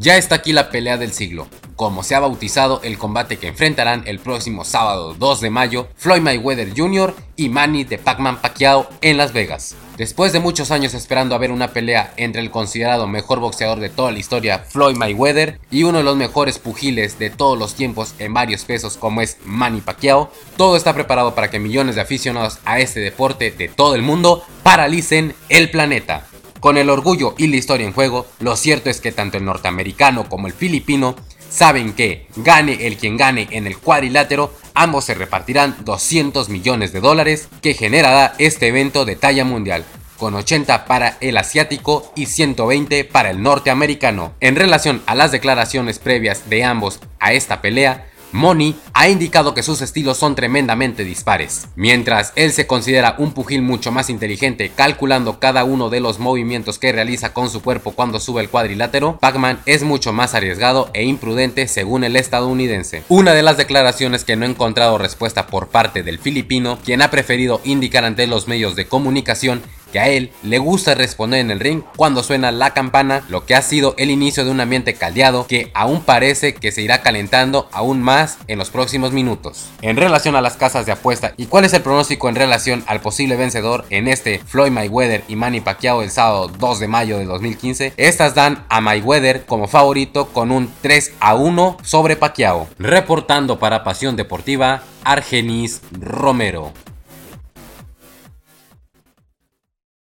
Ya está aquí la pelea del siglo, como se ha bautizado el combate que enfrentarán el próximo sábado 2 de mayo Floyd Mayweather Jr. y Manny de Pac-Man Pacquiao en Las Vegas. Después de muchos años esperando a ver una pelea entre el considerado mejor boxeador de toda la historia, Floyd Mayweather, y uno de los mejores pugiles de todos los tiempos en varios pesos como es Manny Pacquiao, todo está preparado para que millones de aficionados a este deporte de todo el mundo paralicen el planeta. Con el orgullo y la historia en juego, lo cierto es que tanto el norteamericano como el filipino saben que, gane el quien gane en el cuadrilátero, ambos se repartirán 200 millones de dólares que generará este evento de talla mundial, con 80 para el asiático y 120 para el norteamericano. En relación a las declaraciones previas de ambos a esta pelea, Money ha indicado que sus estilos son tremendamente dispares. Mientras él se considera un pugil mucho más inteligente calculando cada uno de los movimientos que realiza con su cuerpo cuando sube el cuadrilátero, Pac-Man es mucho más arriesgado e imprudente según el estadounidense. Una de las declaraciones que no ha encontrado respuesta por parte del filipino, quien ha preferido indicar ante los medios de comunicación que a él le gusta responder en el ring cuando suena la campana, lo que ha sido el inicio de un ambiente caldeado que aún parece que se irá calentando aún más en los próximos minutos. En relación a las casas de apuesta y cuál es el pronóstico en relación al posible vencedor en este Floyd Mayweather y Manny Pacquiao el sábado 2 de mayo de 2015, estas dan a Mayweather como favorito con un 3 a 1 sobre Pacquiao. Reportando para Pasión Deportiva, Argenis Romero.